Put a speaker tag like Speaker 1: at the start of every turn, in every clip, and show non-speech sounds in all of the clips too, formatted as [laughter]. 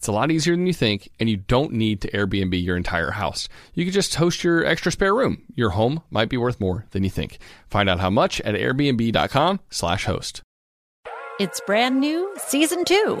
Speaker 1: It's a lot easier than you think, and you don't need to Airbnb your entire house. You can just host your extra spare room. Your home might be worth more than you think. Find out how much at airbnb.com/slash host.
Speaker 2: It's brand new, season two.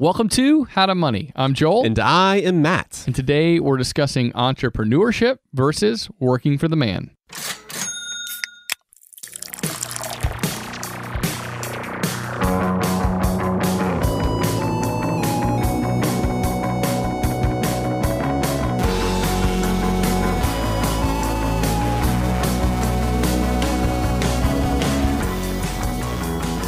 Speaker 1: Welcome to How to Money. I'm Joel.
Speaker 3: And I am Matt.
Speaker 1: And today we're discussing entrepreneurship versus working for the man.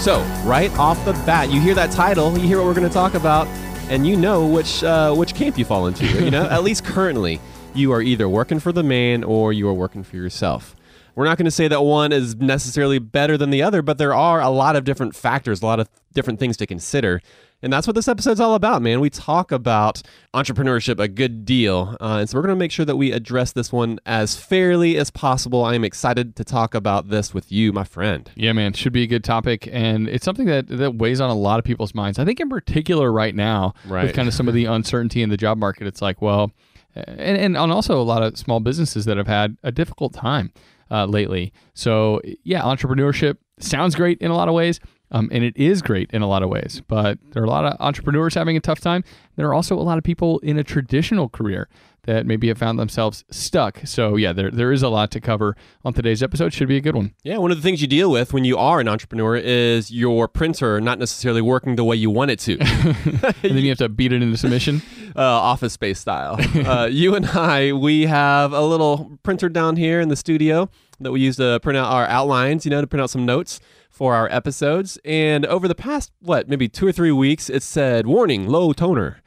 Speaker 3: So, right off the bat, you hear that title, you hear what we're going to talk about, and you know which uh, which camp you fall into. You know, [laughs] at least currently, you are either working for the man or you are working for yourself. We're not going to say that one is necessarily better than the other, but there are a lot of different factors, a lot of different things to consider. And that's what this episode's all about, man. We talk about entrepreneurship a good deal. Uh, and so we're going to make sure that we address this one as fairly as possible. I am excited to talk about this with you, my friend.
Speaker 1: Yeah, man. Should be a good topic. And it's something that, that weighs on a lot of people's minds. I think, in particular, right now,
Speaker 3: Right.
Speaker 1: with kind of some of the [laughs] uncertainty in the job market, it's like, well, and, and on also a lot of small businesses that have had a difficult time uh, lately. So, yeah, entrepreneurship sounds great in a lot of ways. Um, and it is great in a lot of ways, but there are a lot of entrepreneurs having a tough time. There are also a lot of people in a traditional career that maybe have found themselves stuck. So yeah, there there is a lot to cover on today's episode. Should be a good one.
Speaker 3: Yeah, one of the things you deal with when you are an entrepreneur is your printer not necessarily working the way you want it to, [laughs] [laughs]
Speaker 1: And then you have to beat it into submission. [laughs]
Speaker 3: uh, office space style. Uh, you and I, we have a little printer down here in the studio that we use to print out our outlines, you know, to print out some notes for our episodes. And over the past, what, maybe two or three weeks, it said, warning, low toner.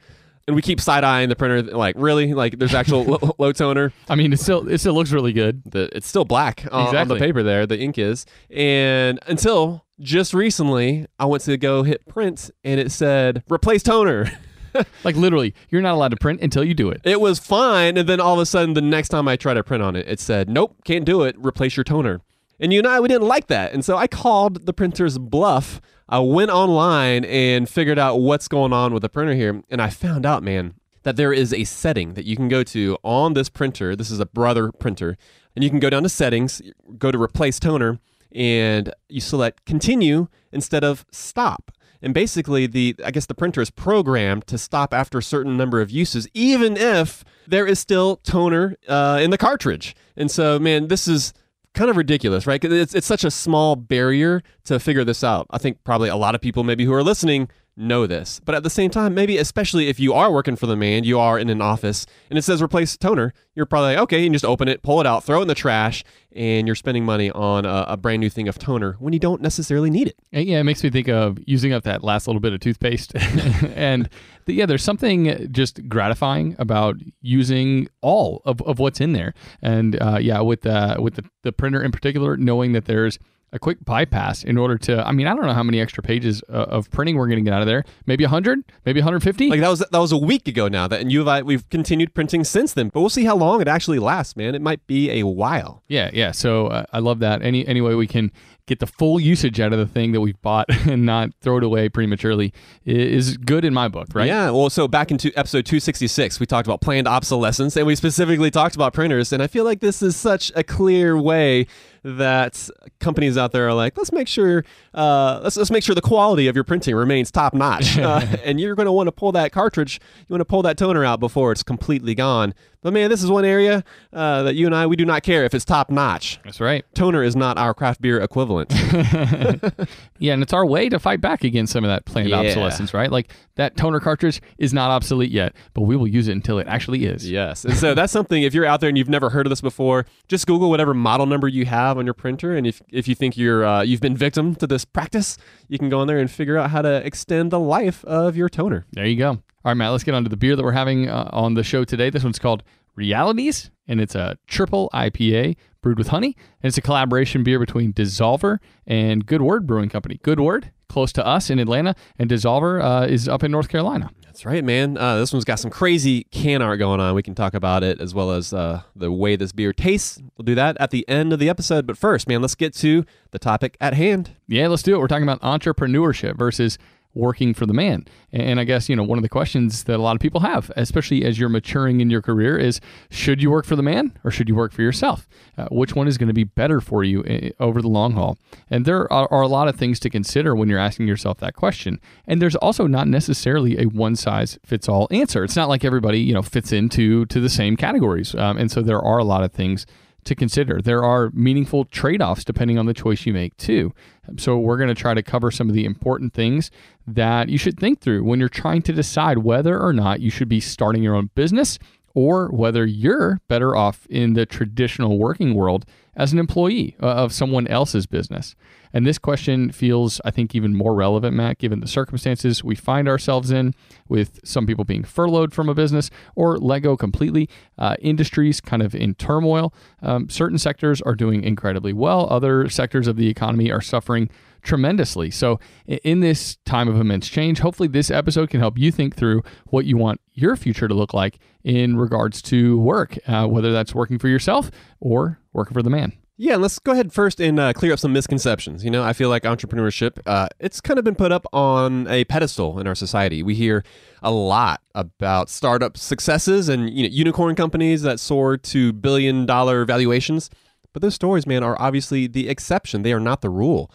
Speaker 3: And we keep side eyeing the printer, like, really? Like, there's actual [laughs] low, low toner.
Speaker 1: I mean, it still it still looks really good.
Speaker 3: the it's still black on, on the paper there the ink is and until just recently i went to go hit print and it said replace toner [laughs]
Speaker 1: Like literally, you're not allowed to print until you do it.
Speaker 3: it was fine and then all of a sudden the next time i tried to print on it it said nope can't do it replace your toner and you and i we didn't like that. And so i called the printer's bluff. I went online and figured out what's going on with the printer here. And i found out man that there is a setting that you can go to on this printer. This is a brother printer. And you can go down to settings go to replace toner and you select continue instead of stop. And basically the i guess the printer is programmed to stop after a certain number of uses even if there is still toner uh, in the cartridge. And so man this is kind of ridiculous right? It's, it's such a small barrier to figure this out. I think probably a lot of people maybe who are listening know this. But at the same time, maybe especially if you are working for the man, you are in an office and it says replace toner, you're probably like, okay, you can just open it, pull it out, throw it in the trash, and you're spending money on a, a brand new thing of toner when you don't necessarily need it.
Speaker 1: And yeah, it makes me think of using up that last little bit of toothpaste. [laughs] and the, yeah, there's something just gratifying about using all of, of what's in there. And uh, yeah, with uh, with the, the printer in particular, knowing that there's a quick bypass in order to. I mean, I don't know how many extra pages uh, of printing we're going to get out of there. Maybe 100, maybe 150.
Speaker 3: Like that was that was a week ago now. That and you have I, we've continued printing since then. But we'll see how long it actually lasts, man. It might be a while.
Speaker 1: yeah, yeah. So uh, I love that. Any any way we can get the full usage out of the thing that we've bought [laughs] and not throw it away prematurely is good in my book, right?
Speaker 3: Yeah. Well, so back into episode 266, we talked about planned obsolescence, and we specifically talked about printers. And I feel like this is such a clear way that companies out there are like, let's make sure, uh, let's let's make sure the quality of your printing remains top notch. [laughs] uh, and you're going to want to pull that cartridge, you want to pull that toner out before it's completely gone. But man, this is one area uh, that you and I we do not care if it's top notch.
Speaker 1: That's right.
Speaker 3: Toner is not our craft beer equivalent. [laughs]
Speaker 1: Yeah, and it's our way to fight back against some of that planned
Speaker 3: Yeah.
Speaker 1: obsolescence, right? Like that toner cartridge is not obsolete yet, but we will use it until it actually is.
Speaker 3: Yes. And so that's something, if you're out there and you've never heard of this before, just Google whatever model number you have on your printer. And if, if you think you're, uh, you've been victim to this practice, you can go in there and figure out how to extend the life of your toner.
Speaker 1: There you go. All right, Matt, let's get on to the beer that we're having uh, on the show today. This one's called Realities, and it's a triple IPA brewed with honey. And it's a collaboration beer between Dssolver and Good Word Brewing Company. Good Word, close to us in Atlanta, and Dssolver uh, is up in North Carolina.
Speaker 3: That's right, man. Uh, this one's got some crazy can art going on. We can talk about it as well as uh, the way this beer tastes. We'll do that at the end of the episode. But first, man, let's get to the topic at hand.
Speaker 1: Yeah, let's do it. We're talking about entrepreneurship versus working for the man. And I guess, you know, one of the questions that a lot of people have, especially as you're maturing in your career, is should you work for the man or should you work for yourself? Uh, which one is going to be better for you uh, over the long haul? And there are, are a lot of things to consider when you're asking yourself that question. And there's also not necessarily a one size fits all answer. It's not like everybody, you know, fits into to the same categories. Um, and so there are a lot of things to consider. There are meaningful trade offs depending on the choice you make, too. So, we're going to try to cover some of the important things that you should think through when you're trying to decide whether or not you should be starting your own business or whether you're better off in the traditional working world as an employee uh, of someone else's business. And this question feels, I think, even more relevant, Matt, given the circumstances we find ourselves in, with some people being furloughed from a business or let go completely, uh, industries kind of in turmoil. Um, certain sectors are doing incredibly well, other sectors of the economy are suffering tremendously. So, in this time of immense change, hopefully this episode can help you think through what you want your future to look like in regards to work, uh, whether that's working for yourself or working for the man.
Speaker 3: Yeah, and let's go ahead first and uh, clear up some misconceptions. You know, I feel like entrepreneurship, uh, it's kind of been put up on a pedestal in our society. We hear a lot about startup successes and you know, unicorn companies that soar to billion dollar valuations. But those stories, man, are obviously the exception. They are not the rule.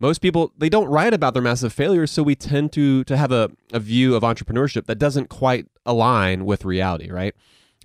Speaker 3: Most people they don't write about their massive failures, so we tend to to have a, a view of entrepreneurship that doesn't quite align with reality, right?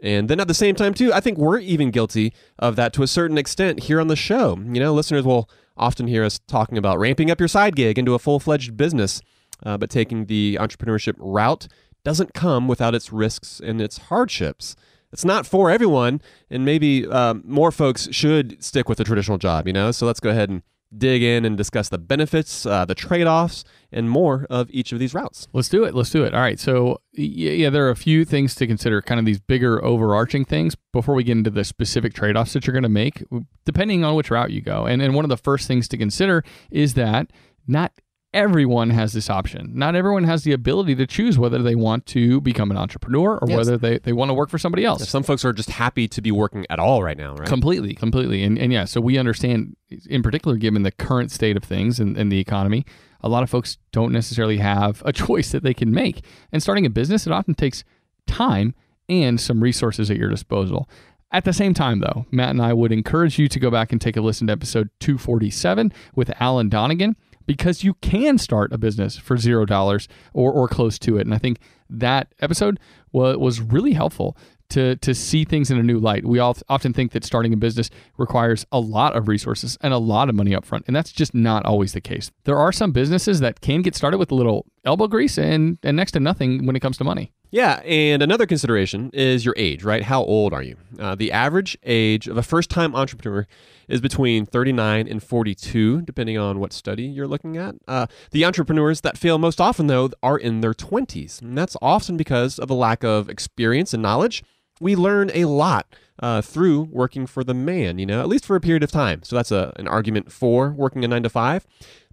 Speaker 3: And then at the same time, too, I think we're even guilty of that to a certain extent here on the show. You know, listeners will often hear us talking about ramping up your side gig into a full fledged business, uh, but taking the entrepreneurship route doesn't come without its risks and its hardships. It's not for everyone, and maybe um, more folks should stick with a traditional job, you know? So let's go ahead and dig in and discuss the benefits, uh, the trade offs, and more of each of these routes.
Speaker 1: Let's do it. Let's do it. All right. So, yeah, yeah, there are a few things to consider, kind of these bigger overarching things before we get into the specific trade offs that you're going to make, depending on which route you go. And, and one of the first things to consider is that not everyone has this option. Not everyone has the ability to choose whether they want to become an entrepreneur or
Speaker 3: Yes.
Speaker 1: whether they, they want to work for somebody else.
Speaker 3: Some folks are just happy to be working at all right now, right?
Speaker 1: Completely, completely. And, and yeah, so we understand, in particular, given the current state of things and, and the economy, a lot of folks don't necessarily have a [laughs] choice that they can make. And starting a business, it often takes time and some resources at your disposal. At the same time, though, Matt and I would encourage you to go back and take a listen to episode 247 with Alan Donegan because you can start a business for zero dollars or, or close to it. And I think that episode was, was really helpful to to see things in a new light. We all often think that starting a business requires a lot of resources and a lot of money up front, and that's just not always the case. There are some businesses that can get started with a little elbow grease and and next to nothing when it comes to money.
Speaker 3: Yeah, and another consideration is your age, right? How old are you? Uh, the average age of a first time entrepreneur is between 39 and 42, depending on what study you're looking at. Uh, the entrepreneurs that fail most often, though, are in their 20s. And that's often because of a lack of experience and knowledge. We learn a lot uh, through working for the man, you know, at least for a period of time. So that's a, an argument for working a nine to five.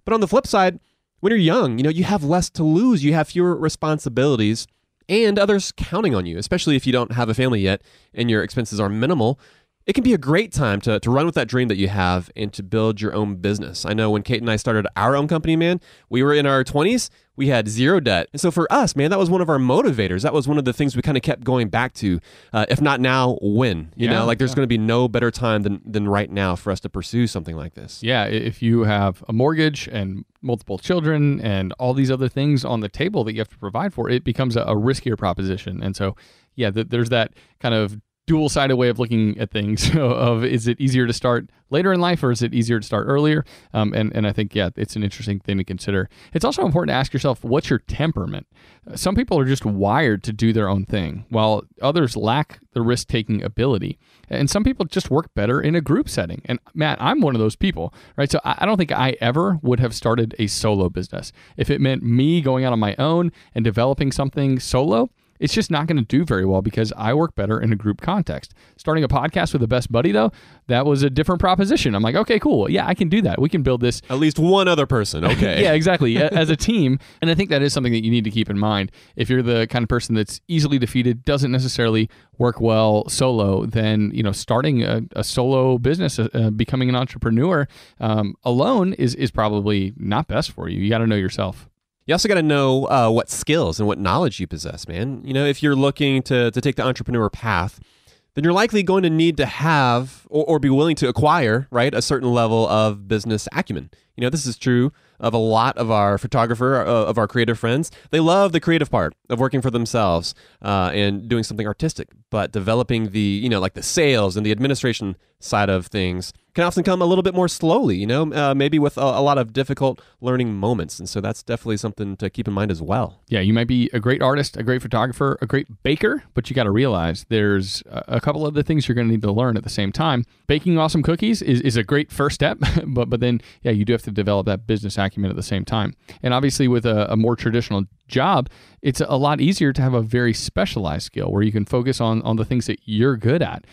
Speaker 3: But on the flip side, when you're young, you know, you have less to lose, you have fewer responsibilities and others counting on you, especially if you don't have a family yet and your expenses are minimal. It can be a great time to, to run with that dream that you have and to build your own business. I know when Kate and I started our own company, man, we were in our 20s, we had zero debt. And so for us, man, that was one of our motivators. That was one of the things we kind of kept going back to. Uh, if not now, when? You
Speaker 1: Yeah,
Speaker 3: know, like there's
Speaker 1: yeah.
Speaker 3: going to be no better time than, than right now for us to pursue something like this.
Speaker 1: Yeah, if you have a mortgage and multiple children and all these other things on the table that you have to provide for, it becomes a, a riskier proposition. And so, yeah, th- there's that kind of dual sided way of looking at things [laughs] of is it easier to start later in life or is it easier to start earlier? Um, and, and I think, yeah, it's an interesting thing to consider. It's also important to ask yourself, what's your temperament? Some people are just wired to do their own thing, while others lack the risk taking ability. And some people just work better in a group setting. And Matt, I'm one of those people, right? So I don't think I ever would have started a solo business. If it meant me going out on my own and developing something solo, it's just not going to do very well because I work better in a group context. Starting a podcast with a best buddy, though, that was a different proposition. I'm like, okay, cool. Yeah, I can do that. We can build this
Speaker 3: At least one other person, [laughs] okay.
Speaker 1: yeah, exactly. As a [laughs] team, and I think that is something that you need to keep in mind. If you're the kind of person that's easily defeated, doesn't necessarily work well solo, then you know starting a, a solo business, uh, uh, becoming an entrepreneur um, alone is is probably not best for you. You got to know yourself.
Speaker 3: You also got to know uh, what skills and what knowledge you possess, man. You know, if you're looking to, to take the entrepreneur path, then you're likely going to need to have or, or be willing to acquire, right, a certain level of business acumen. You know, this is true of a lot of our photographer, uh, of our creative friends. They love the creative part of working for themselves uh, and doing something artistic, but developing the, you know, like the sales and the administration side of things can often come a little bit more slowly, you know, uh, maybe with a, a lot of difficult learning moments. And so that's definitely something to keep in mind as well.
Speaker 1: Yeah, you might be a great artist, a great photographer, a great baker, but you got to realize there's a couple of the things you're going to need to learn at the same time. Baking awesome cookies is, is a great first step, [laughs] but but then yeah, you do have to develop that business acumen at the same time. And obviously, with a, a more traditional job, it's a lot easier to have a very specialized skill where you can focus on on the things that you're good at.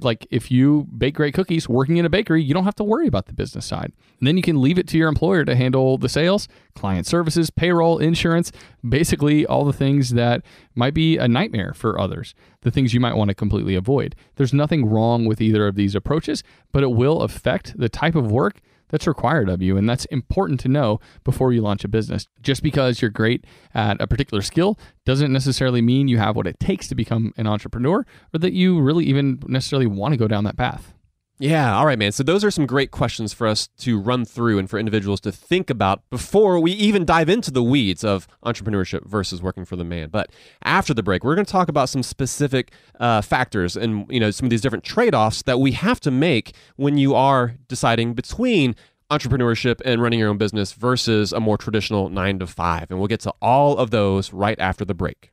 Speaker 1: Like if you bake great cookies working in a bakery, you don't have to worry about the business side. And then you can leave it to your employer to handle the sales, client services, payroll, insurance, basically all the things that might be a nightmare for others, the things you might want to completely avoid. There's nothing wrong with either of these approaches, but it will affect the type of work that's required of you. And that's important to know before you launch a business. Just because you're great at a particular skill doesn't necessarily mean you have what it takes to become an entrepreneur or that you really even necessarily want to go down that path.
Speaker 3: Yeah, all right, man. So those are some great questions for us to run through and for individuals to think about before we even dive into the weeds of entrepreneurship versus working for the man. But after the break, we're going to talk about some specific uh, factors and you know some of these different trade-offs that we have to make when you are deciding between entrepreneurship and running your own business versus a more traditional nine to five. And we'll get to all of those right after the break.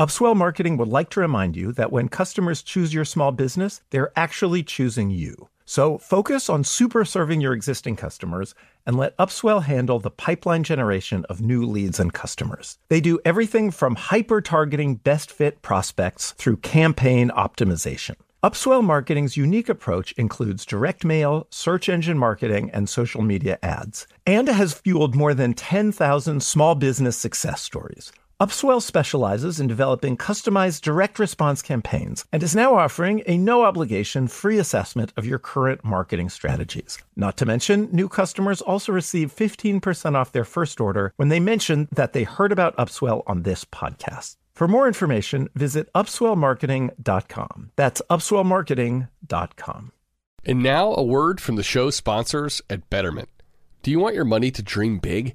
Speaker 4: Upswell Marketing would like to remind you that when customers choose your small business, they're actually choosing you. So focus on super serving your existing customers and let Upswell handle the pipeline generation of new leads and customers. They do everything from hyper targeting best fit prospects through campaign optimization. Upswell Marketing's unique approach includes direct mail, search engine marketing, and social media ads, and has fueled more than 10,000 small business success stories. Upswell specializes in developing customized direct response campaigns and is now offering a no obligation free assessment of your current marketing strategies. Not to mention, new customers also receive 15% off their first order when they mention that they heard about Upswell on this podcast. For more information, visit upswellmarketing.com. That's upswellmarketing.com.
Speaker 5: And now a word from the show sponsors at Betterment. Do you want your money to dream big?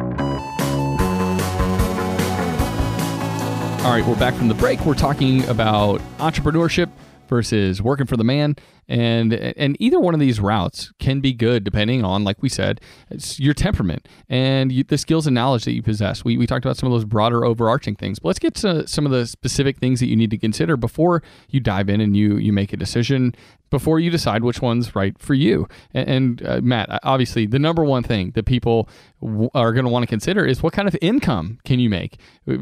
Speaker 1: All right, we're back from the break. We're talking about entrepreneurship versus working for the man, and and either one of these routes can be good depending on, like we said, your temperament and you, the skills and knowledge that you possess. We we talked about some of those broader, overarching things, but let's get to some of the specific things that you need to consider before you dive in and you you make a decision. Before you decide which one's right for you, and, and uh, Matt, obviously, the number one thing that people w- are going to want to consider is what kind of income can you make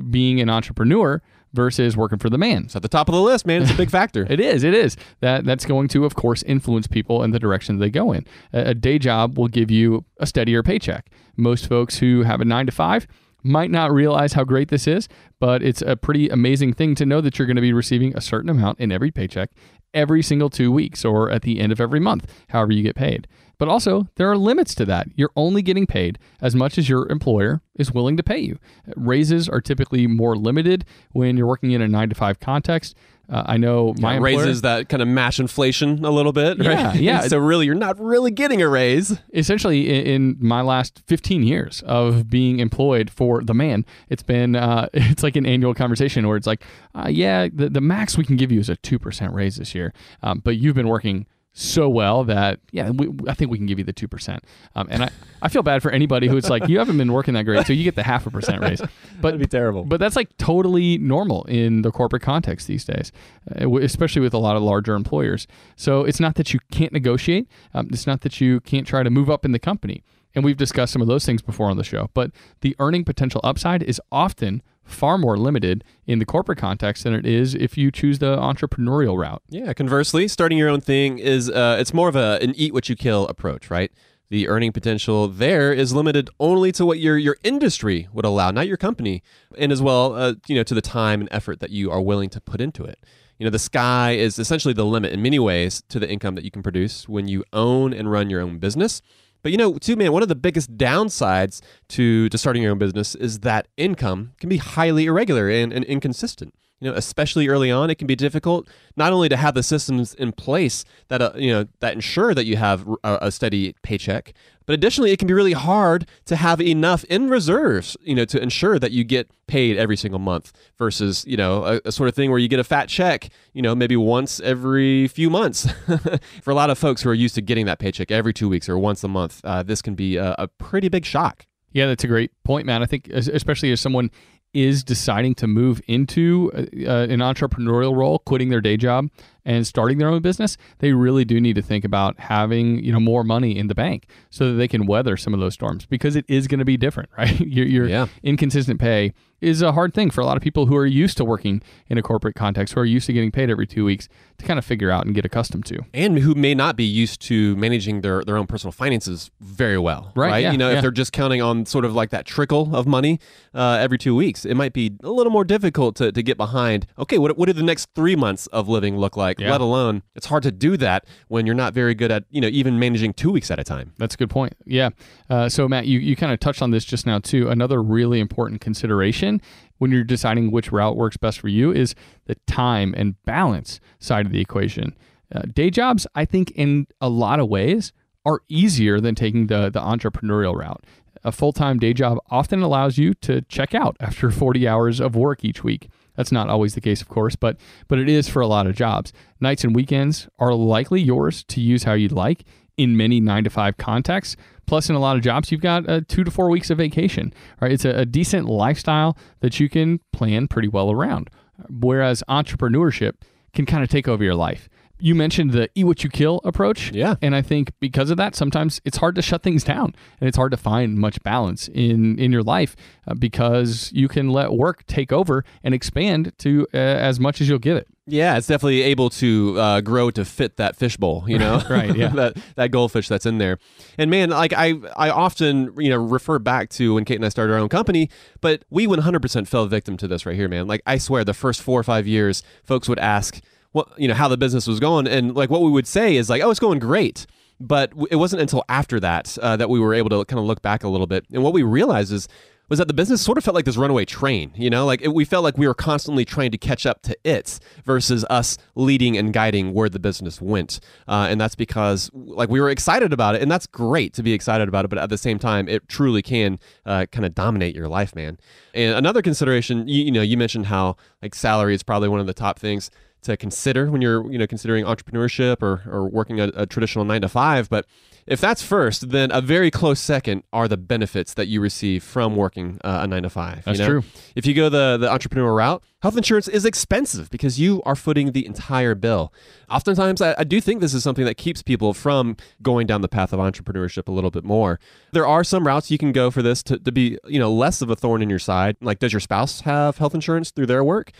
Speaker 1: being an entrepreneur versus working for the man.
Speaker 3: It's at the top of the list, man. It's a big factor. [laughs]
Speaker 1: It is. It is. That that's going to, of course, influence people in the direction they go in. A, a day job will give you a steadier paycheck. Most folks who have a nine to five might not realize how great this is, but it's a pretty amazing thing to know that you're going to be receiving a certain amount in every paycheck every single two weeks or at the end of every month, however you get paid. But also, there are limits to that. You're only getting paid as much as your employer is willing to pay you. Raises are typically more limited when you're working in a nine to five context. Uh, I know my
Speaker 3: Yeah,
Speaker 1: employer-
Speaker 3: raises that kind of match inflation a little bit, right?
Speaker 1: Yeah, yeah. [laughs]
Speaker 3: so really, you're not really getting a raise.
Speaker 1: essentially in, in my last 15 years of being employed for the man it's been uh, [laughs] it's like an annual conversation where it's like uh, yeah the, the max we can give you is a 2% raise this year um, but you've been working so well that yeah we, I think we can give you the 2% um, and I, I feel bad for anybody who it's like you haven't been working that great so you get the half a percent raise [laughs] but
Speaker 3: That'd be terrible.
Speaker 1: but that's like totally normal in the corporate context these days, uh, especially with a lot of larger employers. So it's not that you can't negotiate. Um, it's not that you can't try to move up in the company. And we've discussed some of those things before on the show. But the earning potential upside is often far more limited in the corporate context than it is if you choose the entrepreneurial route.
Speaker 3: Yeah. Conversely, starting your own thing is uh, it's more of a an eat what you kill approach, right? The earning potential there is limited only to what your your industry would allow, not your company, and as well, uh, you know, to the time and effort that you are willing to put into it. You know, the sky is essentially the limit in many ways to the income that you can produce when you own and run your own business. But you know, too, man, one of the biggest downsides to, to starting your own business is that income can be highly irregular and, and inconsistent. You know, especially early on, it can be difficult not only to have the systems in place that uh, you know that ensure that you have a, a steady paycheck, but additionally, it can be really hard to have enough in reserves, you know, to ensure that you get paid every single month versus, you know, a, a sort of thing where you get a fat check, you know, maybe once every few months. [laughs] For a lot of folks who are used to getting that paycheck every two weeks or once a month, uh, this can be a, a pretty big shock.
Speaker 1: Yeah, that's a great point, man. I think, especially as someone is deciding to move into uh, uh, an entrepreneurial role, quitting their day job and starting their own business, they really do need to think about having you know more money in the bank so that they can weather some of those storms because it is going to be different, [laughs] right? your your
Speaker 3: Yeah.
Speaker 1: inconsistent pay is a hard thing for a lot of people who are used to working in a corporate context, who are used to getting paid every two weeks to kind of figure out and get accustomed to.
Speaker 3: and who may not be used to managing their, their own personal finances very well.
Speaker 1: Right, yeah,
Speaker 3: you know,
Speaker 1: yeah.
Speaker 3: if they're just counting on sort of like that trickle of money uh, every two weeks, it might be a little more difficult to, to get behind. Okay, what, what do the next three months of living look like?
Speaker 1: Yeah.
Speaker 3: Let alone, it's hard to do that when you're not very good at, you know, even managing two weeks at a time.
Speaker 1: That's a good point. Yeah. Uh, so, Matt, you, you kind of touched on this just now, too. Another really important consideration when you're deciding which route works best for you is the time and balance side of the equation. Uh, day jobs, I think, in a lot of ways, are easier than taking the, the entrepreneurial route. A full time day job often allows you to check out after 40 hours of work each week. That's not always the case, of course, but but it is for a lot of jobs. Nights and weekends are likely yours to use how you'd like in many nine to five contexts. Plus, in a lot of jobs, you've got uh, two to four weeks of vacation. Right, it's a, a decent lifestyle that you can plan pretty well around. Whereas entrepreneurship can kind of take over your life. You mentioned the eat what you kill approach.
Speaker 3: Yeah.
Speaker 1: And I think because of that, sometimes it's hard to shut things down and it's hard to find much balance in, in your life uh, because you can let work take over and expand to uh, as much as you'll give it.
Speaker 3: Yeah, it's definitely able to uh, grow to fit that fishbowl, you know, [laughs]
Speaker 1: Right, yeah. [laughs]
Speaker 3: that that goldfish that's in there. And man, like I I often you know refer back to when Kate and I started our own company, but we 100% fell victim to this right here, man. Like I swear, the first four or five years, folks would ask what you know how the business was going, and like what we would say is like, oh, it's going great. But it wasn't until after that uh, that we were able to kind of look back a little bit, and what we realized is was that the business sort of felt like this runaway train, you know, like it, we felt like we were constantly trying to catch up to it versus us leading and guiding where the business went. Uh, and that's because like we were excited about it, and that's great to be excited about it, but at the same time, it truly can uh, kind of dominate your life, man. And another consideration, you, you know, you mentioned how like salary is probably one of the top things to consider when you're you know considering entrepreneurship or, or working a, a traditional nine to five but if that's first then a very close second are the benefits that you receive from working uh, a nine to five
Speaker 1: That's
Speaker 3: you know?
Speaker 1: true.
Speaker 3: if you go the the entrepreneurial route health insurance is expensive because you are footing the entire bill oftentimes I, I do think this is something that keeps people from going down the path of entrepreneurship a little bit more there are some routes you can go for this to, to be you know less of a thorn in your side like does your spouse have health insurance through their work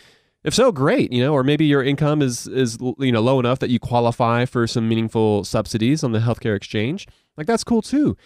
Speaker 3: if so, great. You know, or maybe your income is is you know low enough that you qualify for some meaningful subsidies on the healthcare exchange. Like that's cool too.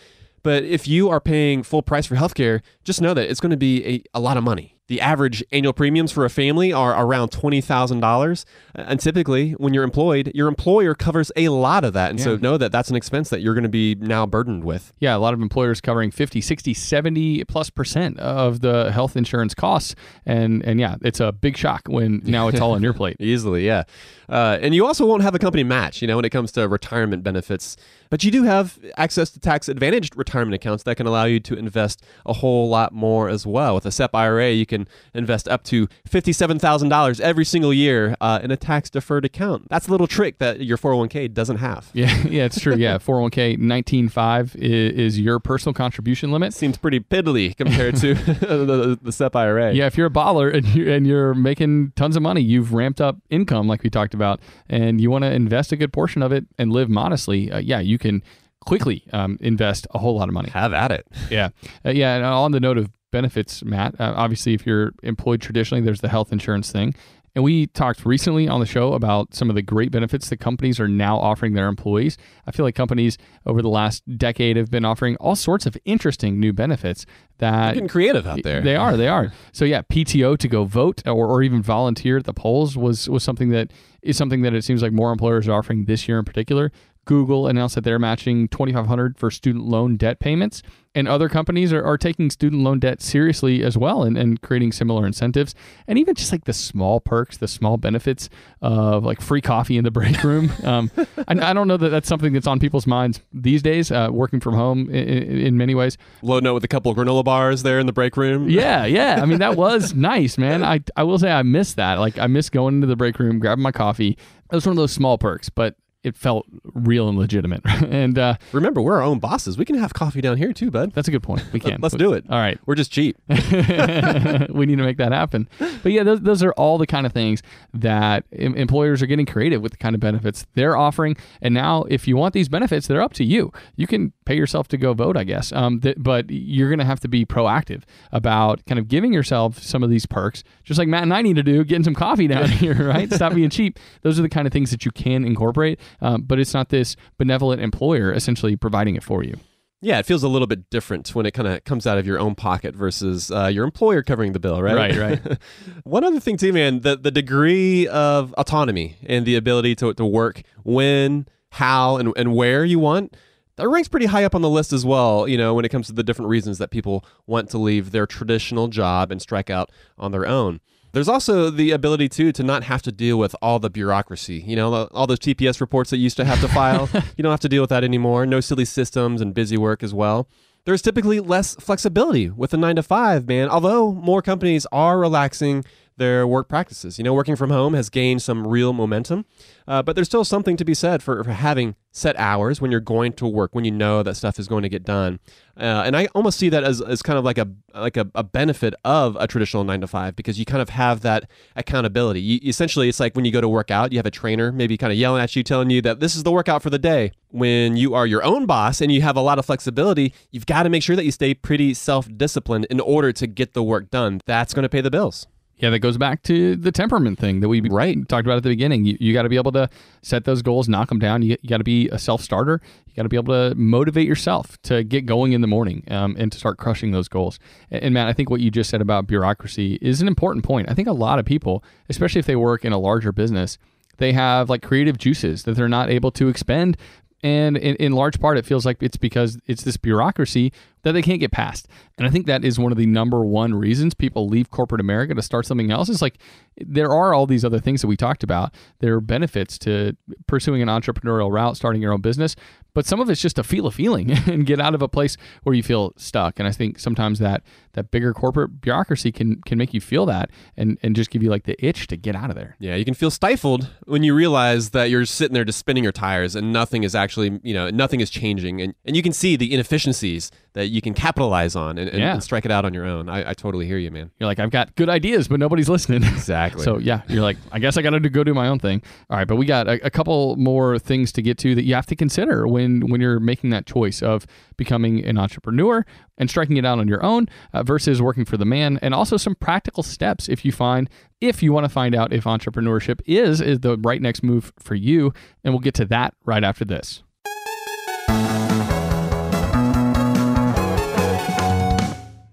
Speaker 3: But if you are paying full price for healthcare, just know that it's going to be a, a lot of money. The average annual premiums for a family are around twenty thousand dollars, and typically, when you're employed, your employer covers a lot of that. And so, know that that's an expense that you're going to be now burdened with.
Speaker 1: Yeah, a lot of employers covering 50, 60, 70 plus percent of the health insurance costs. And and yeah, it's a big shock when now it's all on your plate. [laughs]
Speaker 3: Easily, yeah. Uh, and you also won't have a company match, you know, when it comes to retirement benefits. But you do have access to tax advantaged retirement accounts that can allow you to invest a whole lot more as well. With a SEP IRA, you can invest up to $57,000 every single year uh, in a tax deferred account. That's a little trick that your 401k doesn't have.
Speaker 1: Yeah, [laughs] yeah, it's true. Yeah, 401k 19.5 is, is your personal contribution limit.
Speaker 3: Seems pretty piddly compared to [laughs] [laughs] the, the SEP IRA.
Speaker 1: Yeah, if you're a baller and you're, and you're making tons of money, you've ramped up income like we talked about, and you want to invest a good portion of it and live modestly. Uh, yeah, you can quickly um, invest a whole lot of money.
Speaker 3: Have at it. [laughs]
Speaker 1: Yeah, uh, yeah. And on the note of benefits, Matt, uh, obviously, if you're employed traditionally, there's the health insurance thing. And we talked recently on the show about some of the great benefits that companies are now offering their employees. I feel like companies over the last decade have been offering all sorts of interesting new benefits that
Speaker 3: Getting creative out there.
Speaker 1: they are, they are. So yeah, PTO to go vote or, or even volunteer at the polls was was something that is something that it seems like more employers are offering this year in particular. Google announced that they're matching 2500 for student loan debt payments. And other companies are, are taking student loan debt seriously as well and, and creating similar incentives. And even just like the small perks, the small benefits of like free coffee in the break room. [laughs] Um, I, I don't know that that's something that's on people's minds these days, uh, working from home in, in, in many ways.
Speaker 3: Loading up with a couple of granola bars there in the break room. [laughs]
Speaker 1: Yeah, yeah. I mean, that was nice, man. I, I will say I miss that. Like, I miss going into the break room, grabbing my coffee. It was one of those small perks, but it felt real and legitimate. [laughs] and uh,
Speaker 3: Remember, we're our own bosses. We can have coffee down here too, bud.
Speaker 1: that's a good point. We [laughs] can.
Speaker 3: Let's do it.
Speaker 1: All right.
Speaker 3: We're just cheap. [laughs]
Speaker 1: we need to make that happen. But yeah, those, those are all the kind of things that em- employers are getting creative with the kind of benefits they're offering. And now, if you want these benefits, they're up to you. You can pay yourself to go vote, I guess. Um, th- but you're going to have to be proactive about kind of giving yourself some of these perks, just like Matt and I need to do, getting some coffee down [laughs] here, right? Stop being [laughs] cheap. Those are the kind of things that you can incorporate. Um, but it's not this benevolent employer essentially providing it for you.
Speaker 3: Yeah, it feels a little bit different when it kind of comes out of your own pocket versus uh, your employer covering the bill, right?
Speaker 1: Right, right. [laughs]
Speaker 3: One other thing too, man, the the degree of autonomy and the ability to to work when, how, and, and where you want. That ranks pretty high up on the list as well, you know, when it comes to the different reasons that people want to leave their traditional job and strike out on their own. There's also the ability too to not have to deal with all the bureaucracy. You know, all those TPS reports that you used to have to file. [laughs] you don't have to deal with that anymore. No silly systems and busy work as well. There's typically less flexibility with a nine to five, man. Although more companies are relaxing their work practices. You know, working from home has gained some real momentum, uh, but there's still something to be said for, for having set hours when you're going to work, when you know that stuff is going to get done. Uh, and I almost see that as, as kind of like a like a, a benefit of a traditional nine to five because you kind of have that accountability. You, essentially, it's like when you go to work out, you have a trainer maybe kind of yelling at you, telling you that this is the workout for the day. When you are your own boss and you have a lot of flexibility, you've got to make sure that you stay pretty self disciplined in order to get the work done. That's going to pay the bills.
Speaker 1: Yeah, that goes back to the temperament thing that we
Speaker 3: Right.
Speaker 1: talked about at the beginning. You, you got to be able to set those goals, knock them down. You, you got to be a self starter. You got to be able to motivate yourself to get going in the morning um, and to start crushing those goals. And, and Matt, I think what you just said about bureaucracy is an important point. I think a lot of people, especially if they work in a larger business, they have like creative juices that they're not able to expend. And in, in large part, it feels like it's because it's this bureaucracy that they can't get past. And I think that is one of the number one reasons people leave corporate America to start something else. Is like there are all these other things that we talked about. There are benefits to pursuing an entrepreneurial route, starting your own business, but some of it's just to feel a feeling [laughs] and get out of a place where you feel stuck. And I think sometimes that that bigger corporate bureaucracy can can make you feel that and and just give you like the itch to get out of there.
Speaker 3: Yeah, you can feel stifled when you realize that you're sitting there just spinning your tires and nothing is actually, you know, nothing is changing. And, and you can see the inefficiencies that you can capitalize on and, and,
Speaker 1: Yeah.
Speaker 3: and strike it out on your own. I, I totally hear you, man.
Speaker 1: You're like, I've got good ideas, but nobody's listening.
Speaker 3: Exactly. [laughs]
Speaker 1: So yeah, you're like, I guess I got to go do my own thing. All right, but we got a, a couple more things to get to that you have to consider when when you're making that choice of becoming an entrepreneur and striking it out on your own uh, versus working for the man, and also some practical steps if you find if you want to find out if entrepreneurship is is the right next move for you, and we'll get to that right after this.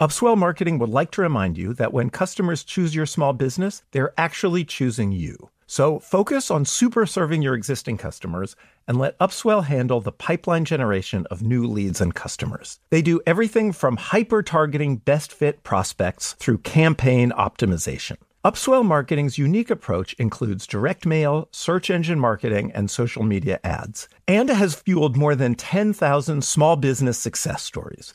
Speaker 4: Upswell Marketing would like to remind you that when customers choose your small business, they're actually choosing you. So focus on super serving your existing customers and let Upswell handle the pipeline generation of new leads and customers. They do everything from hyper targeting best fit prospects through campaign optimization. Upswell Marketing's unique approach includes direct mail, search engine marketing, and social media ads, and has fueled more than 10,000 small business success stories.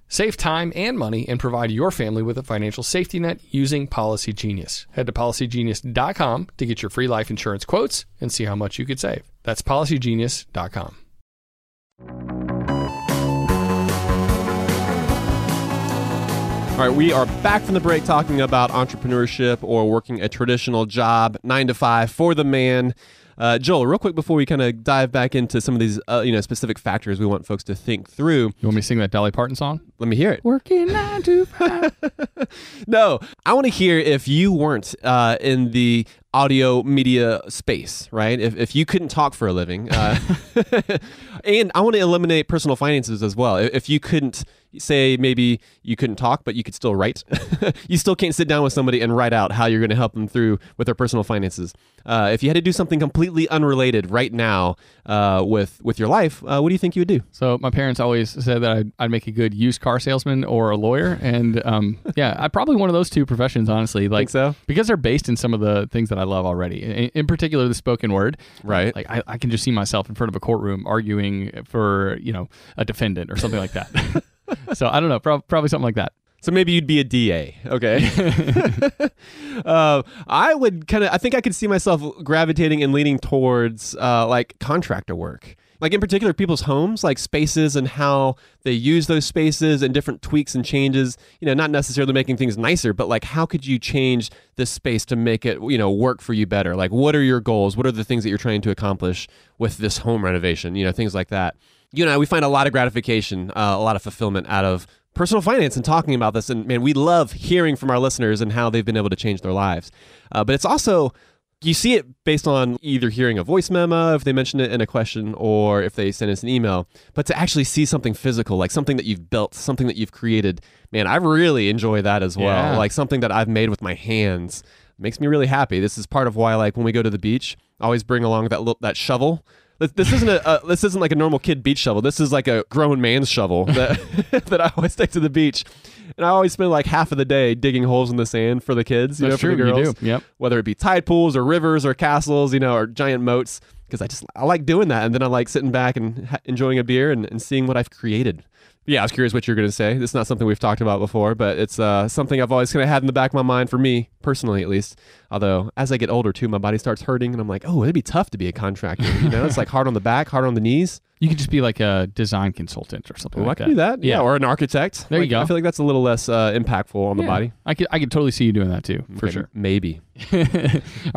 Speaker 1: Save time and money and provide your family with a financial safety net using Policy Genius. Head to policygenius.com to get your free life insurance quotes and see how much you could save. That's policygenius.com.
Speaker 3: All right, we are back from the break talking about entrepreneurship or working a traditional job, nine to five for the man. Uh, Joel, real quick before we kind of dive back into some of these, uh, you know, specific factors we want folks to think through.
Speaker 1: You want me to sing that Dolly Parton song?
Speaker 3: Let me hear it.
Speaker 1: Working nine to five. [laughs]
Speaker 3: no, I want to hear if you weren't uh, in the audio media space, right? If, if you couldn't talk for a living, uh, [laughs] and I want to eliminate personal finances as well. If you couldn't say maybe you couldn't talk, but you could still write, [laughs] you still can't sit down with somebody and write out how you're going to help them through with their personal finances. Uh, if you had to do something completely unrelated right now uh, with with your life, uh, what do you think you would do?
Speaker 1: So my parents always said that I'd, I'd make a good used car salesman or a lawyer, and um, [laughs] yeah, I probably one of those two professions, honestly. Like
Speaker 3: Think so?
Speaker 1: because they're based in some of the things that I love already. In, in particular, the spoken word.
Speaker 3: Right.
Speaker 1: Like I, I can just see myself in front of a courtroom arguing for you know a defendant or something like that. [laughs] [laughs] so I don't know, prob- probably something like that.
Speaker 3: So maybe you'd be a DA. Okay. [laughs] uh, I would kind of, I think I could see myself gravitating and leaning towards uh, like contractor work. Like in particular, people's homes, like spaces and how they use those spaces and different tweaks and changes. You know, not necessarily making things nicer, but like how could you change this space to make it, you know, work for you better? Like what are your goals? What are the things that you're trying to accomplish with this home renovation? You know, things like that. You and I, we find a lot of gratification, uh, a lot of fulfillment out of personal finance and talking about this. And man, we love hearing from our listeners and how they've been able to change their lives. Uh, but it's also, you see it based on either hearing a voice memo, if they mention it in a question, or if they send us an email. But to actually see something physical, like something that you've built, something that you've created, man, I really enjoy that as well.
Speaker 1: Yeah.
Speaker 3: Like something that I've made with my hands makes me really happy. This is part of why, like, when we go to the beach, I always bring along that little, that shovel. This- isn't a, a this isn't like a normal kid beach shovel. This is like a grown man's shovel that [laughs] that I always take to the beach, and I always spend like half of the day digging holes in the sand for the kids. You
Speaker 1: That's
Speaker 3: know, for
Speaker 1: true,
Speaker 3: the
Speaker 1: you
Speaker 3: girls.
Speaker 1: do. Yep.
Speaker 3: Whether it be tide pools or rivers or castles, you know, or giant moats, because I just I like doing that, and then I like sitting back and ha- enjoying a beer and, and seeing what I've created. Yeah, I was curious what you're going to say. It's not something we've talked about before, but it's uh, something I've always kind of had in the back of my mind for me, personally at least. Although, as I get older too, my body starts hurting, and I'm like, oh, it'd be tough to be a contractor. You know, it's like hard on the back, hard on the knees.
Speaker 1: You could just be like a design consultant or something
Speaker 3: Well,
Speaker 1: like
Speaker 3: I
Speaker 1: that.
Speaker 3: do that. Yeah, or an architect.
Speaker 1: There you go.
Speaker 3: I feel like that's a little less uh, impactful on the body.
Speaker 1: I could I could totally see you doing that too, for
Speaker 3: Okay,
Speaker 1: sure.
Speaker 3: Maybe. [laughs]
Speaker 1: All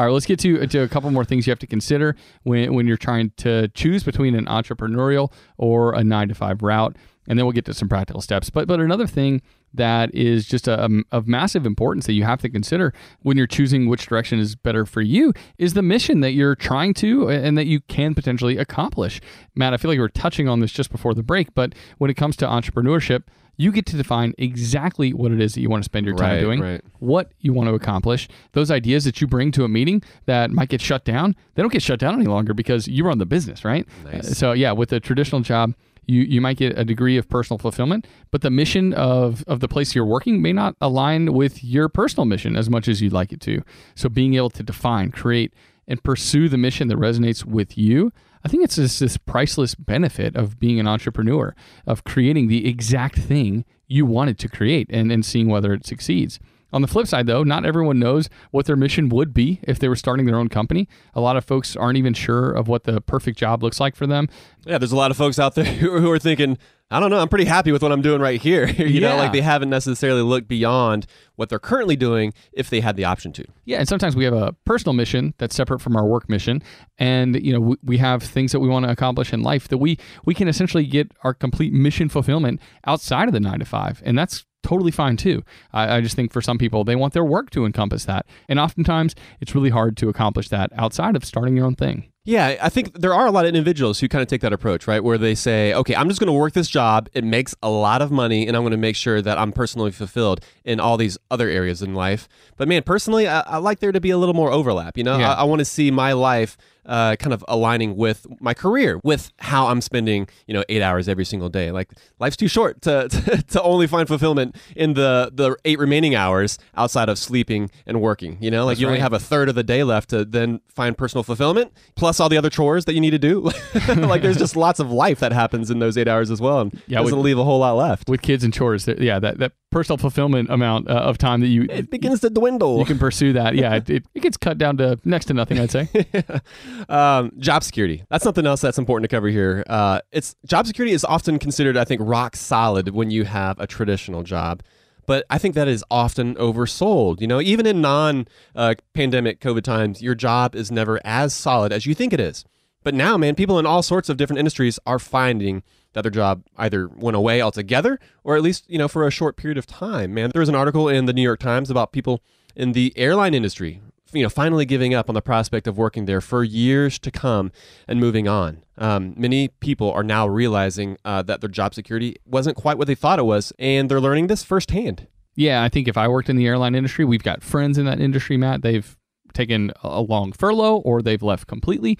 Speaker 1: right, let's get to to a couple more things you have to consider when when you're trying to choose between an entrepreneurial or a nine to five route, and then we'll get to some practical steps. But but another thing that is just a, um, of massive importance that you have to consider when you're choosing which direction is better for you is the mission that you're trying to and that you can potentially accomplish. Matt, I feel like we were touching on this just before the break, but when it comes to entrepreneurship, you get to define exactly what it is that you want to spend your time
Speaker 3: Right,
Speaker 1: doing
Speaker 3: right.
Speaker 1: what you want to accomplish. Those ideas that you bring to a meeting that might get shut down, they don't get shut down any longer because you run the business, right?
Speaker 3: Nice.
Speaker 1: Uh, So yeah, with a traditional job, you, you might get a degree of personal fulfillment, but the mission of, of the place you're working may not align with your personal mission as much as you'd like it to. So being able to define, create, and pursue the mission that resonates with you, I think it's just this priceless benefit of being an entrepreneur, of creating the exact thing you wanted to create and, and seeing whether it succeeds. On the flip side, though, not everyone knows what their mission would be if they were starting their own company. A lot of folks aren't even sure of what the perfect job looks like for them.
Speaker 3: Yeah, there's a lot of folks out there [laughs] who, are thinking, I don't know, I'm pretty happy with what I'm doing right here. [laughs] you know, like they haven't necessarily looked beyond what they're currently doing if they had the option to.
Speaker 1: Yeah, and sometimes we have a personal mission that's separate from our work mission, and you know we, we have things that we want to accomplish in life that we we can essentially get our complete mission fulfillment outside of the nine to five, and that's totally fine too. I, I just think for some people they want their work to encompass that, and oftentimes it's really hard to accomplish that outside of starting your own thing.
Speaker 3: Yeah, I think there are a lot of individuals who kind of take that approach, right? Where they say, okay, I'm just going to work this job. It makes a lot of money, and I'm going to make sure that I'm personally fulfilled in all these other areas in life. But man, personally, I, I like there to be a little more overlap. You know,
Speaker 1: Yeah.
Speaker 3: I, I want to see my life uh, kind of aligning with my career, with how I'm spending, you know, eight hours every single day. Like life's too short to, [laughs] to, to only find fulfillment in the the eight remaining hours outside of sleeping and working. You know, like
Speaker 1: That's
Speaker 3: you only have a third of the day left to then find personal fulfillment, plus all the other chores that you need to do. [laughs] like there's just lots of life that happens in those eight hours as well, and
Speaker 1: Yeah,
Speaker 3: doesn't
Speaker 1: with-
Speaker 3: leave a whole lot left.
Speaker 1: With kids and chores, yeah, that, that personal fulfillment amount uh, of time that you
Speaker 3: It begins to dwindle.
Speaker 1: you can pursue that, yeah, [laughs] it, it, it gets cut down to next to nothing, I'd say. [laughs]
Speaker 3: um, job security. That's something else that's important to cover here. Uh, it's job security is often considered, I think, rock solid when you have a traditional job. But I think that is often oversold. You know, even in non-pandemic uh, COVID times, your job is never as solid as you think it is. But now, man, people in all sorts of different industries are finding that their job either went away altogether or at least, you know, for a short period of time. Man, there was an article in the New York Times about people in the airline industry, you know, finally giving up on the prospect of working there for years to come and moving on. Um, many people are now realizing uh, that their job security wasn't quite what they thought it was, and they're learning this firsthand.
Speaker 1: Yeah, I think if I worked in the airline industry, we've got friends in that industry, Matt. They've taken a long furlough or they've left completely.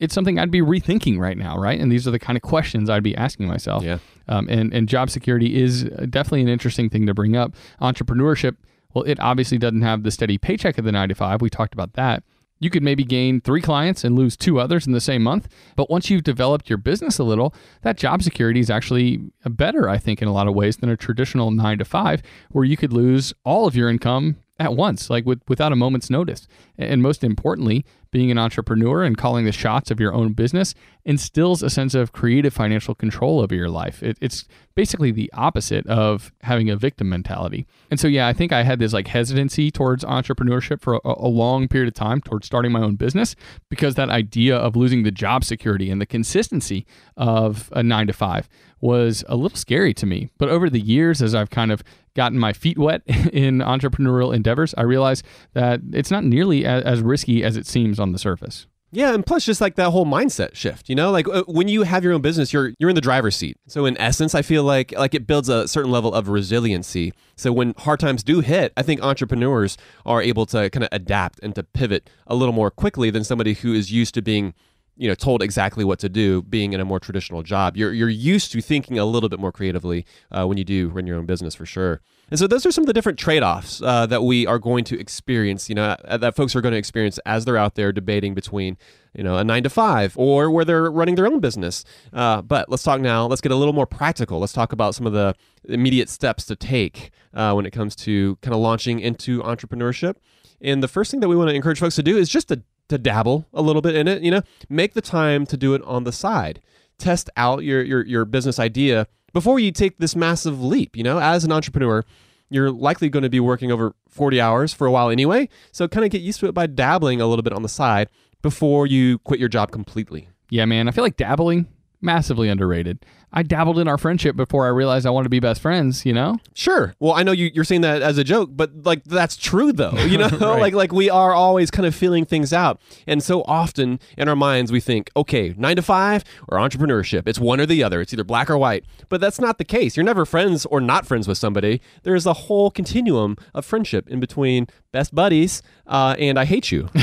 Speaker 1: It's something I'd be rethinking right now, right? And these are the kind of questions I'd be asking myself.
Speaker 3: Yeah.
Speaker 1: Um, and, and job security is definitely an interesting thing to bring up. Entrepreneurship, well, it obviously doesn't have the steady paycheck of the 95. We talked about that. You could maybe gain three clients and lose two others in the same month. But once you've developed your business a little, that job security is actually better, I think, in a lot of ways than a traditional nine to five, where you could lose all of your income at once, like with, without a moment's notice. And most importantly, being an entrepreneur and calling the shots of your own business instills a sense of creative financial control over your life. It, it's basically the opposite of having a victim mentality. And so, yeah, I think I had this like hesitancy towards entrepreneurship for a, a long period of time towards starting my own business because that idea of losing the job security and the consistency of a nine to five was a little scary to me. But over the years, as I've kind of gotten my feet wet [laughs] in entrepreneurial endeavors, I realized that it's not nearly as, as risky as it seems on the surface.
Speaker 3: Yeah, and plus just like that whole mindset shift, you know, like uh, when you have your own business, you're you're in the driver's seat. So in essence, I feel like like it builds a certain level of resiliency. So when hard times do hit, I think entrepreneurs are able to kind of adapt and to pivot a little more quickly than somebody who is used to being you know told exactly what to do being in a more traditional job. You're you're used to thinking a little bit more creatively uh, when you do run your own business for sure. And so those are some of the different trade-offs uh, that we are going to experience you know uh, that folks are going to experience as they're out there debating between you know a nine to five or where they're running their own business. Uh, but let's talk now let's get a little more practical. Let's talk about some of the immediate steps to take uh, when it comes to kind of launching into entrepreneurship. And the first thing that we want to encourage folks to do is just to to dabble a little bit in it. You know, make the time to do it on the side. Test out your your your business idea before you take this massive leap. You know, as an entrepreneur, you're likely going to be working over 40 hours for a while anyway. So kind of get used to it by dabbling a little bit on the side before you quit your job completely.
Speaker 1: Yeah, man. I feel like dabbling massively underrated. I dabbled in our friendship before I realized I wanted to be best friends, you know?
Speaker 3: Sure. Well, I know you, you're saying that as a joke, but like that's true though. You know, [laughs] [laughs] right. like like we are always kind of feeling things out, and so often in our minds we think, okay, nine to five or entrepreneurship. It's one or the other. It's either black or white. But that's not the case. You're never friends or not friends with somebody. There is a whole continuum of friendship in between best buddies uh, and I hate you. [laughs]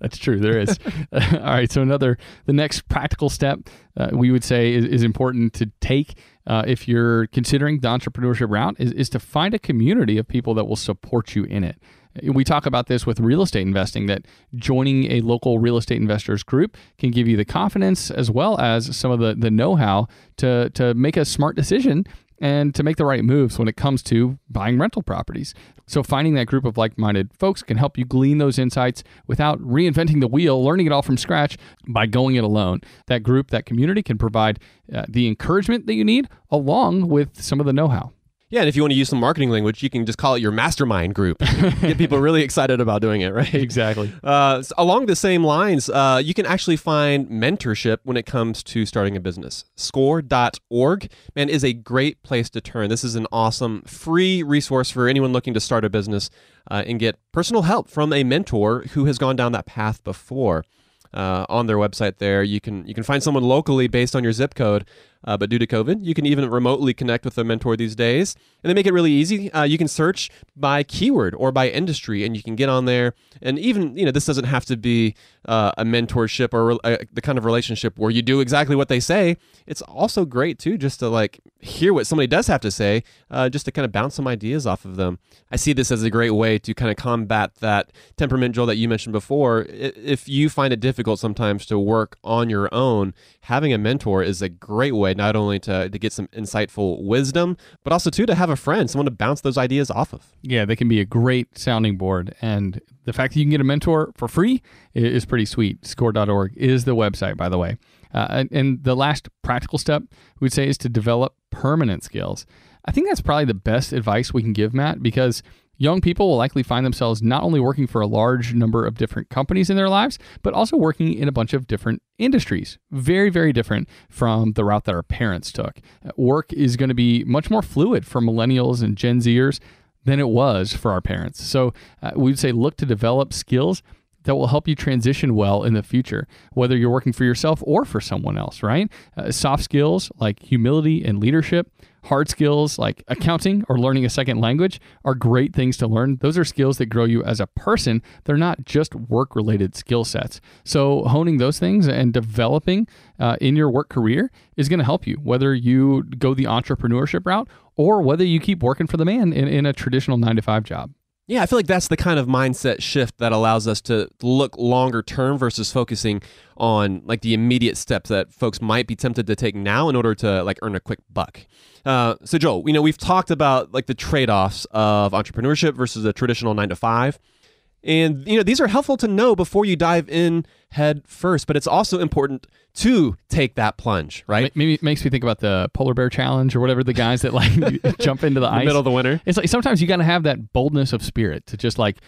Speaker 1: that's true. There is. All right. So another the next practical step uh, we would say is, is important to take uh, if you're considering the entrepreneurship route is, is to find a community of people that will support you in it. We talk about this with real estate investing that joining a local real estate investors group can give you the confidence as well as some of the, the know how to, to make a smart decision and to make the right moves when it comes to buying rental properties. So, finding that group of like minded folks can help you glean those insights without reinventing the wheel, learning it all from scratch by going it alone. That group, that community can provide uh, the encouragement that you need along with some of the know how.
Speaker 3: Yeah, and if you want to use some marketing language, you can just call it your mastermind group. [laughs] Get people really excited about doing it, right?
Speaker 1: Exactly.
Speaker 3: Uh, so along the same lines, uh, you can actually find mentorship when it comes to starting a business. Score.org, man, is a great place to turn. This is an awesome free resource for anyone looking to start a business uh, and get personal help from a mentor who has gone down that path before. Uh, on their website there. You can you can find someone locally based on your zip code uh, but due to COVID, you can even remotely connect with a mentor these days. And they make it really easy. Uh, you can search by keyword or by industry, and you can get on there. And even, you know, this doesn't have to be uh, a mentorship or uh, the kind of relationship where you do exactly what they say. It's also great, too, just to like hear what somebody does have to say, uh, just to kind of bounce some ideas off of them. I see this as a great way to kind of combat that temperament, Joel, that you mentioned before. If you find it difficult sometimes to work on your own, having a mentor is a great way not only to, to get some insightful wisdom, but also too to have a friend, someone to bounce those ideas off of.
Speaker 1: Yeah, they can be a great sounding board. And the fact that you can get a mentor for free is pretty sweet. Score.org is the website, by the way. Uh, and, and the last practical step we'd say is to develop permanent skills. I think that's probably the best advice we can give, Matt, because Young people will likely find themselves not only working for a large number of different companies in their lives, but also working in a bunch of different industries. Very, very different from the route that our parents took. Work is going to be much more fluid for millennials and Gen Zers than it was for our parents. So uh, we'd say look to develop skills that will help you transition well in the future, whether you're working for yourself or for someone else, right? Uh, soft skills like humility and leadership, hard skills like accounting or learning a second language are great things to learn. Those are skills that grow you as a person. They're not just work related skill sets. So, honing those things and developing uh, in your work career is going to help you, whether you go the entrepreneurship route or whether you keep working for the man in, in a traditional nine to five job.
Speaker 3: Yeah, I feel like that's the kind of mindset shift that allows us to look longer term versus focusing on like the immediate steps that folks might be tempted to take now in order to like earn a quick buck. Uh, so Joel, you know, we've talked about like the trade-offs of entrepreneurship versus a traditional 9 to 5. And you know, these are helpful to know before you dive in head first, but it's also important to take that plunge, right?
Speaker 1: Maybe it makes me think about the polar bear challenge or whatever the guys that like [laughs] [laughs] jump into the, the ice
Speaker 3: middle of the winter.
Speaker 1: It's like sometimes you got to have that boldness of spirit to just like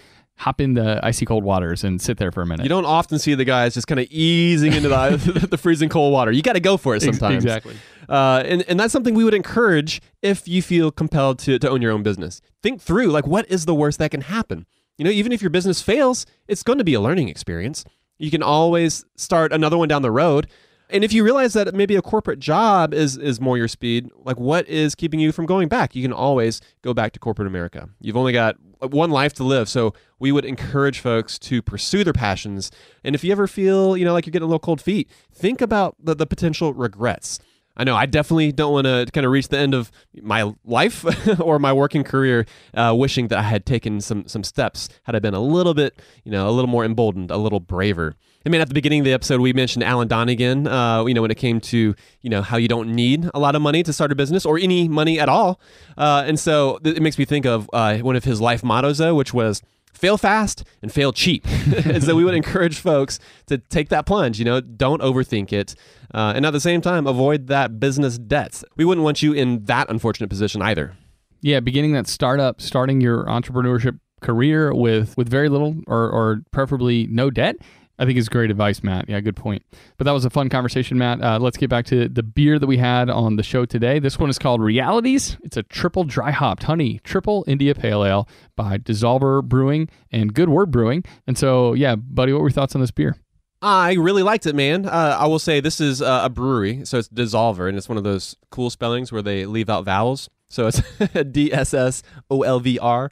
Speaker 1: hop in the icy cold waters and sit there for a minute.
Speaker 3: You don't often see the guys just kind of easing into the, [laughs] the freezing cold water. You got to go for it sometimes.
Speaker 1: Exactly.
Speaker 3: Uh, and, and that's something we would encourage if you feel compelled to, to own your own business. Think through, like, what is the worst that can happen? You know, even if your business fails, it's going to be a learning experience. You can always start another one down the road. And if you realize that maybe a corporate job is is more your speed, like what is keeping you from going back? You can always go back to corporate America. You've only got one life to live. So we would encourage folks to pursue their passions. And if you ever feel, you know, like you're getting a little cold feet, think about the, the potential regrets. I know I definitely don't want to kind of reach the end of my life [laughs] or my working career uh, wishing that I had taken some some steps had I been a little bit, you know, a little more emboldened, a little braver. I mean, at the beginning of the episode, we mentioned Alan Donegan, uh, you know, when it came to, you know, how you don't need a lot of money to start a business or any money at all. Uh, and so it makes me think of uh, one of his life mottos, though, which was fail fast and fail cheap. [laughs] [laughs] and so we would encourage folks to take that plunge, you know, don't overthink it. Uh, and at the same time, avoid that business debts. We wouldn't want you in that unfortunate position either.
Speaker 1: Yeah, beginning that startup, starting your entrepreneurship career with with very little or, or preferably no debt I think is great advice, Matt. Yeah, good point. But that was a fun conversation, Matt. Uh, let's get back to the beer that we had on the show today. This one is called Realities. It's a triple dry hopped honey triple India Pale Ale by Dssolver Brewing and Good Word Brewing. And so, yeah, buddy, what were your thoughts on this beer?
Speaker 3: I really liked it, man. Uh, I will say this is uh, a brewery, so it's Dssolver, and it's one of those cool spellings where they leave out vowels. So it's [laughs] D S S O L V R.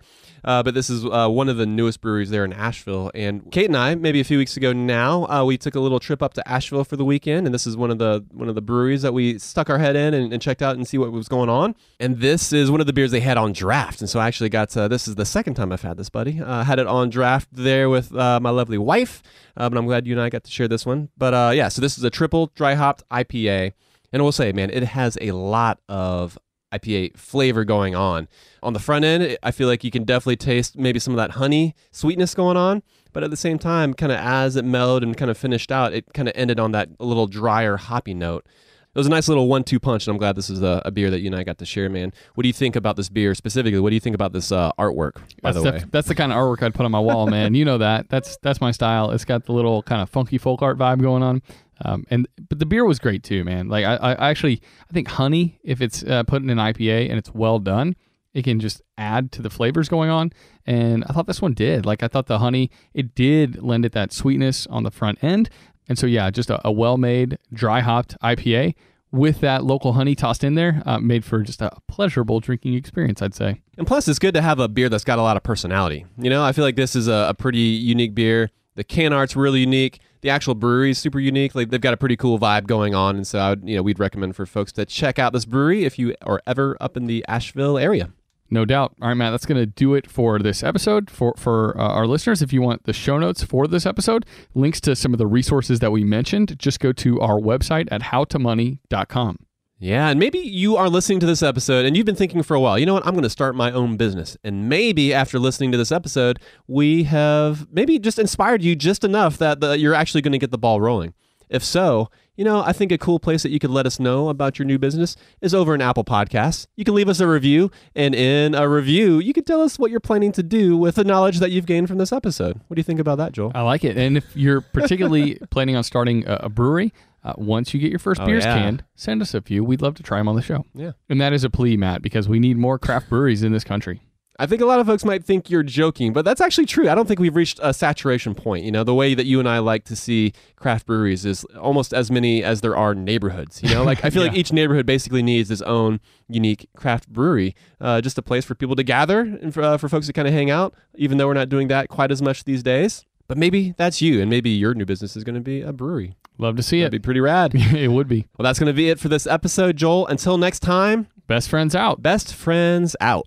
Speaker 3: Uh, but this is uh, one of the newest breweries there in Asheville. And Kate and I, maybe a few weeks ago now, uh, we took a little trip up to Asheville for the weekend, and this is one of the one of the breweries that we stuck our head in and, and checked out and see what was going on. And this is one of the beers they had on draft. And so I actually got to, this is the second time I've had this, buddy. I had it on draft there with uh, my lovely wife, uh, but I'm glad you and I got to share this one. But yeah, so this is a triple dry hopped IPA. And I will say, man, it has a lot of IPA flavor going on. On the front end, I feel like you can definitely taste maybe some of that honey sweetness going on, but at the same time, kind of as it mellowed and kind of finished out, it kind of ended on that little drier hoppy note. It was a nice little one-two punch, and I'm glad this is a, a, beer that you and I got to share, man. What do you think about this beer specifically? What do you think about this uh, artwork? By
Speaker 1: that's
Speaker 3: the way,
Speaker 1: that's the kind of artwork I'd put on my wall, [laughs] man. you know that. That's that's my style. It's got the little kind of funky folk art vibe going on. Um, and but the beer was great too, man. Like I, I actually I think honey, if it's uh, put in an IPA and it's well done, it can just add to the flavors going on. And I thought this one did. Like I thought the honey, it did lend it that sweetness on the front end. And so yeah, just a, a well-made dry hopped IPA with that local honey tossed in there, uh, made for just a pleasurable drinking experience, I'd say.
Speaker 3: And plus, it's good to have a beer that's got a lot of personality. You know, I feel like this is a, a pretty unique beer. The can art's really unique the actual brewery is super unique. Like they've got a pretty cool vibe going on, and so I would, you know, we'd recommend for folks to check out this brewery if you are ever up in the Asheville area.
Speaker 1: No doubt. All right, Matt, that's going to do it for this episode. For for uh, our listeners, if you want the show notes for this episode, links to some of the resources that we mentioned, just go to our website at howtomoney.com.
Speaker 3: Yeah, and maybe you are listening to this episode and you've been thinking for a while, you know what, I'm going to start my own business. And maybe after listening to this episode, we have maybe just inspired you just enough that the, you're actually going to get the ball rolling. If so, you know, I think a cool place that you could let us know about your new business is over in Apple Podcasts. You can leave us a review, and in a review, you can tell us what you're planning to do with the knowledge that you've gained from this episode. What do you think about that, Joel?
Speaker 1: I like it. And if you're [laughs] particularly planning on starting a, a brewery, uh, once you get your first
Speaker 3: Oh,
Speaker 1: beers
Speaker 3: yeah.
Speaker 1: canned, send us a few. We'd love to try them on the show.
Speaker 3: Yeah.
Speaker 1: And that is a plea, Matt, because we need more craft breweries in this country.
Speaker 3: I think a lot of folks might think you're joking, but that's actually true. I don't think we've reached a saturation point. You know, the way that you and I like to see craft breweries is almost as many as there are neighborhoods. You know, like I [laughs] feel like each neighborhood basically needs its own unique craft brewery, uh, just a place for people to gather and for, uh, for folks to kind of hang out, even though we're not doing that quite as much these days. But maybe that's you, and maybe your new business is going to be a brewery.
Speaker 1: Love to see it.
Speaker 3: That'd
Speaker 1: it.
Speaker 3: be pretty rad. [laughs]
Speaker 1: it would be.
Speaker 3: well, that's going to be it for this episode, Joel. Until next time,
Speaker 1: Best friends out.
Speaker 3: best friends out.